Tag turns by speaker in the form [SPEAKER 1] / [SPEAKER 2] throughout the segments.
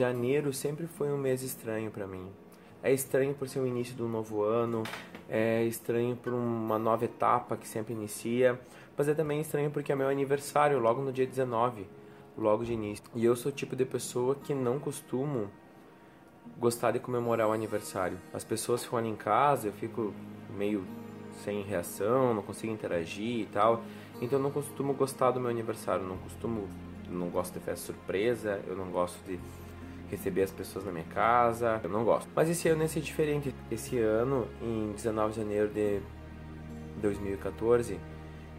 [SPEAKER 1] janeiro sempre foi um mês estranho para mim. É estranho por ser o início um novo ano, é estranho por uma nova etapa que sempre inicia, mas é também estranho porque é meu aniversário, logo no dia 19, logo de início. E eu sou o tipo de pessoa que não costumo gostar de comemorar o aniversário. As pessoas ficam em casa, eu fico meio sem reação, não consigo interagir e tal. Então eu não costumo gostar do meu aniversário, não costumo, não gosto de festa surpresa, eu não gosto de receber as pessoas na minha casa, eu não gosto. Mas esse ano ia ser diferente. Esse ano, em 19 de janeiro de 2014,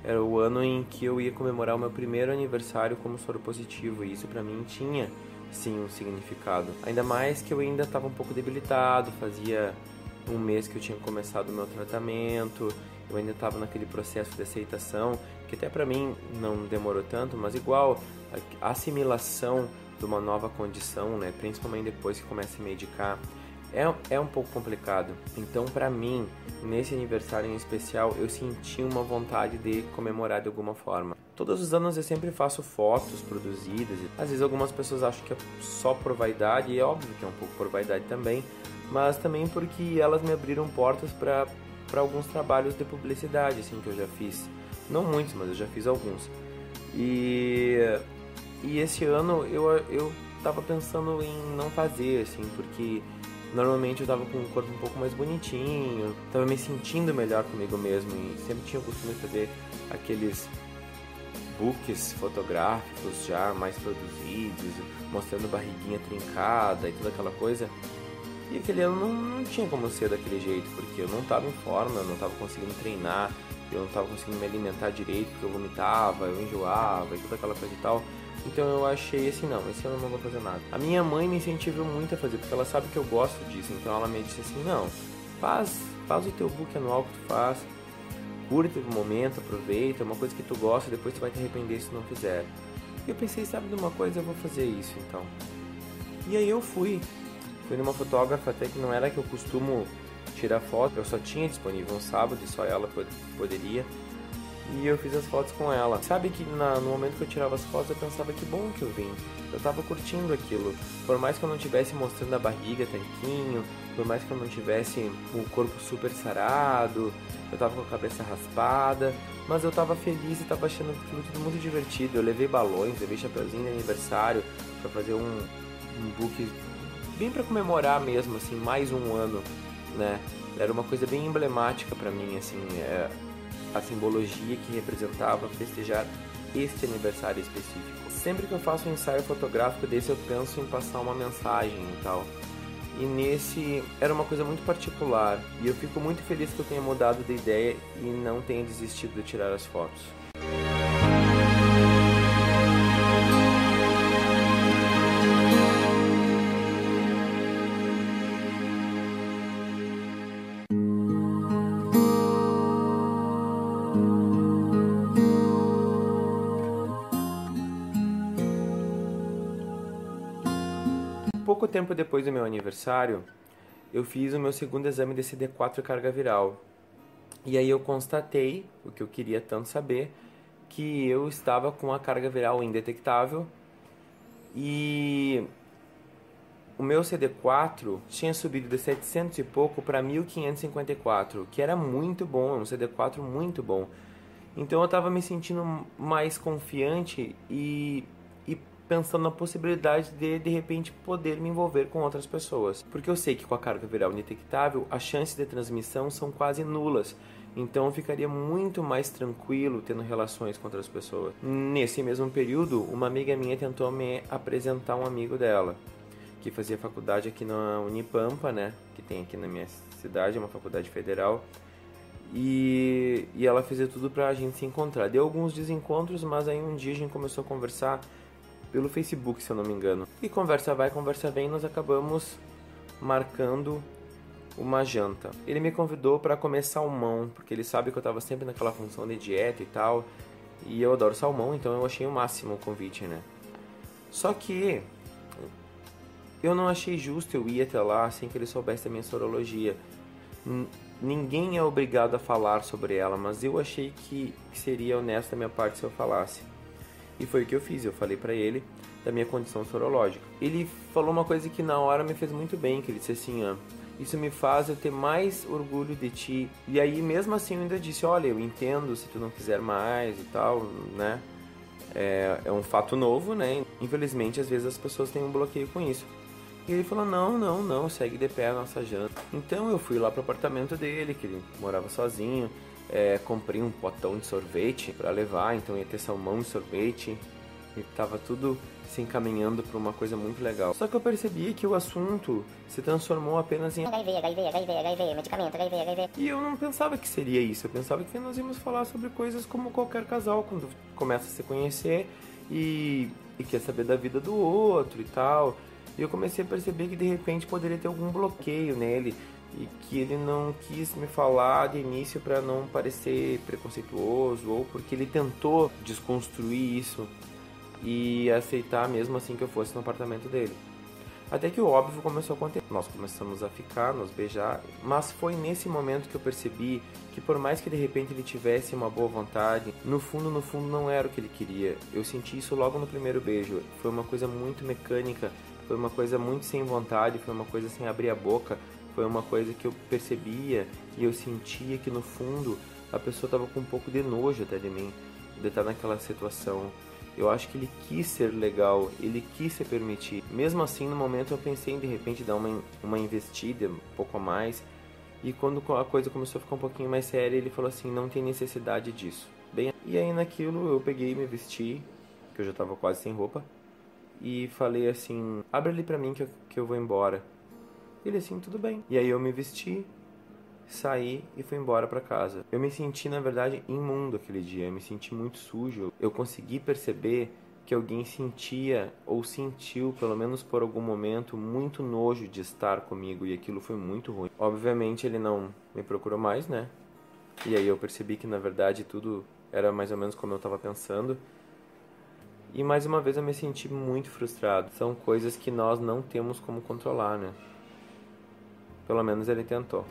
[SPEAKER 1] era o ano em que eu ia comemorar o meu primeiro aniversário como soro positivo, e isso para mim tinha sim um significado. Ainda mais que eu ainda estava um pouco debilitado, fazia um mês que eu tinha começado o meu tratamento, eu ainda estava naquele processo de aceitação, que até para mim não demorou tanto, mas igual a assimilação de uma nova condição, né, principalmente depois que começa a medicar, é, é um pouco complicado. Então, para mim, nesse aniversário em especial, eu senti uma vontade de comemorar de alguma forma. Todos os anos eu sempre faço fotos produzidas. Às vezes algumas pessoas acham que é só por vaidade, e é óbvio que é um pouco por vaidade também, mas também porque elas me abriram portas para alguns trabalhos de publicidade, assim, que eu já fiz. Não muitos, mas eu já fiz alguns. E, e esse ano eu, eu tava pensando em não fazer, assim, porque normalmente eu tava com o corpo um pouco mais bonitinho, tava me sentindo melhor comigo mesmo e sempre tinha o costume de fazer aqueles books fotográficos já mais produzidos, mostrando barriguinha trincada e toda aquela coisa. E aquele ano não, não tinha como ser daquele jeito, porque eu não estava em forma, eu não estava conseguindo treinar, eu não estava conseguindo me alimentar direito, porque eu vomitava, eu enjoava e toda aquela coisa e tal. Então eu achei assim, não, esse ano eu não vou fazer nada. A minha mãe me incentivou muito a fazer, porque ela sabe que eu gosto disso, então ela me disse assim, não, faz, faz o teu book anual que tu faz, curta o momento, aproveita, é uma coisa que tu gosta, depois tu vai te arrepender se não fizer. E eu pensei, sabe de uma coisa, eu vou fazer isso então. E aí eu fui. Fui numa fotógrafa até que não era que eu costumo tirar foto, eu só tinha disponível um sábado e só ela poderia. E eu fiz as fotos com ela. Sabe que na, no momento que eu tirava as fotos eu pensava que bom que eu vim. Eu tava curtindo aquilo. Por mais que eu não tivesse mostrando a barriga tanquinho, por mais que eu não tivesse o corpo super sarado, eu tava com a cabeça raspada, mas eu tava feliz e tava achando aquilo tudo muito divertido. Eu levei balões, levei chapeuzinho de aniversário para fazer um, um book bem para comemorar mesmo, assim, mais um ano, né? Era uma coisa bem emblemática para mim, assim, é, a simbologia que representava festejar este aniversário específico. Sempre que eu faço um ensaio fotográfico desse, eu penso em passar uma mensagem e tal. E nesse era uma coisa muito particular. E eu fico muito feliz que eu tenha mudado de ideia e não tenha desistido de tirar as fotos. Pouco tempo depois do meu aniversário, eu fiz o meu segundo exame de CD4 carga viral. E aí eu constatei, o que eu queria tanto saber, que eu estava com a carga viral indetectável e o meu CD4 tinha subido de 700 e pouco para 1554, que era muito bom, um CD4 muito bom. Então eu estava me sentindo mais confiante e pensando na possibilidade de de repente poder me envolver com outras pessoas. Porque eu sei que com a carga viral indetectável, as chances de transmissão são quase nulas. Então eu ficaria muito mais tranquilo tendo relações com outras pessoas. Nesse mesmo período, uma amiga minha tentou me apresentar um amigo dela, que fazia faculdade aqui na Unipampa, né? Que tem aqui na minha cidade, é uma faculdade federal. E, e ela fez tudo pra gente se encontrar. Deu alguns desencontros, mas aí um dia a gente começou a conversar pelo Facebook, se eu não me engano. E conversa vai, conversa vem, nós acabamos marcando uma janta. Ele me convidou para comer salmão, porque ele sabe que eu estava sempre naquela função de dieta e tal. E eu adoro salmão, então eu achei o máximo o convite, né? Só que eu não achei justo eu ir até lá sem que ele soubesse da minha sorologia. ninguém é obrigado a falar sobre ela, mas eu achei que seria honesto da minha parte se eu falasse. E foi o que eu fiz, eu falei para ele da minha condição sorológica. Ele falou uma coisa que na hora me fez muito bem, que ele disse assim, ó, isso me faz eu ter mais orgulho de ti. E aí mesmo assim eu ainda disse, olha, eu entendo se tu não quiser mais e tal, né? É, é um fato novo, né? Infelizmente às vezes as pessoas têm um bloqueio com isso. E ele falou: não, não, não, segue de pé a nossa janta. Então eu fui lá pro apartamento dele, que ele morava sozinho. É, comprei um potão de sorvete para levar, então ia ter salmão e sorvete. E tava tudo se encaminhando para uma coisa muito legal. Só que eu percebi que o assunto se transformou apenas em
[SPEAKER 2] HIV, HIV, HIV, HIV, medicamento, HIV, HIV.
[SPEAKER 1] E eu não pensava que seria isso. Eu pensava que nós íamos falar sobre coisas como qualquer casal quando começa a se conhecer e, e quer saber da vida do outro e tal. E eu comecei a perceber que de repente poderia ter algum bloqueio nele e que ele não quis me falar de início para não parecer preconceituoso ou porque ele tentou desconstruir isso e aceitar mesmo assim que eu fosse no apartamento dele. Até que o óbvio começou a acontecer. Nós começamos a ficar, nos beijar, mas foi nesse momento que eu percebi que por mais que de repente ele tivesse uma boa vontade, no fundo, no fundo não era o que ele queria. Eu senti isso logo no primeiro beijo. Foi uma coisa muito mecânica, foi uma coisa muito sem vontade, foi uma coisa sem abrir a boca, foi uma coisa que eu percebia e eu sentia que no fundo a pessoa estava com um pouco de nojo até de mim, de estar naquela situação. Eu acho que ele quis ser legal, ele quis se permitir. Mesmo assim, no momento eu pensei em de repente dar uma, uma investida um pouco a mais. E quando a coisa começou a ficar um pouquinho mais séria, ele falou assim: não tem necessidade disso. Bem, e aí naquilo eu peguei me vesti, que eu já estava quase sem roupa, e falei assim: abre ali pra mim que eu, que eu vou embora. Ele assim, tudo bem. E aí eu me vesti, saí e fui embora para casa. Eu me senti, na verdade, imundo aquele dia, eu me senti muito sujo. Eu consegui perceber que alguém sentia ou sentiu, pelo menos por algum momento, muito nojo de estar comigo e aquilo foi muito ruim. Obviamente ele não me procurou mais, né? E aí eu percebi que na verdade tudo era mais ou menos como eu estava pensando. E mais uma vez eu me senti muito frustrado. São coisas que nós não temos como controlar, né? Pelo menos ele tentou.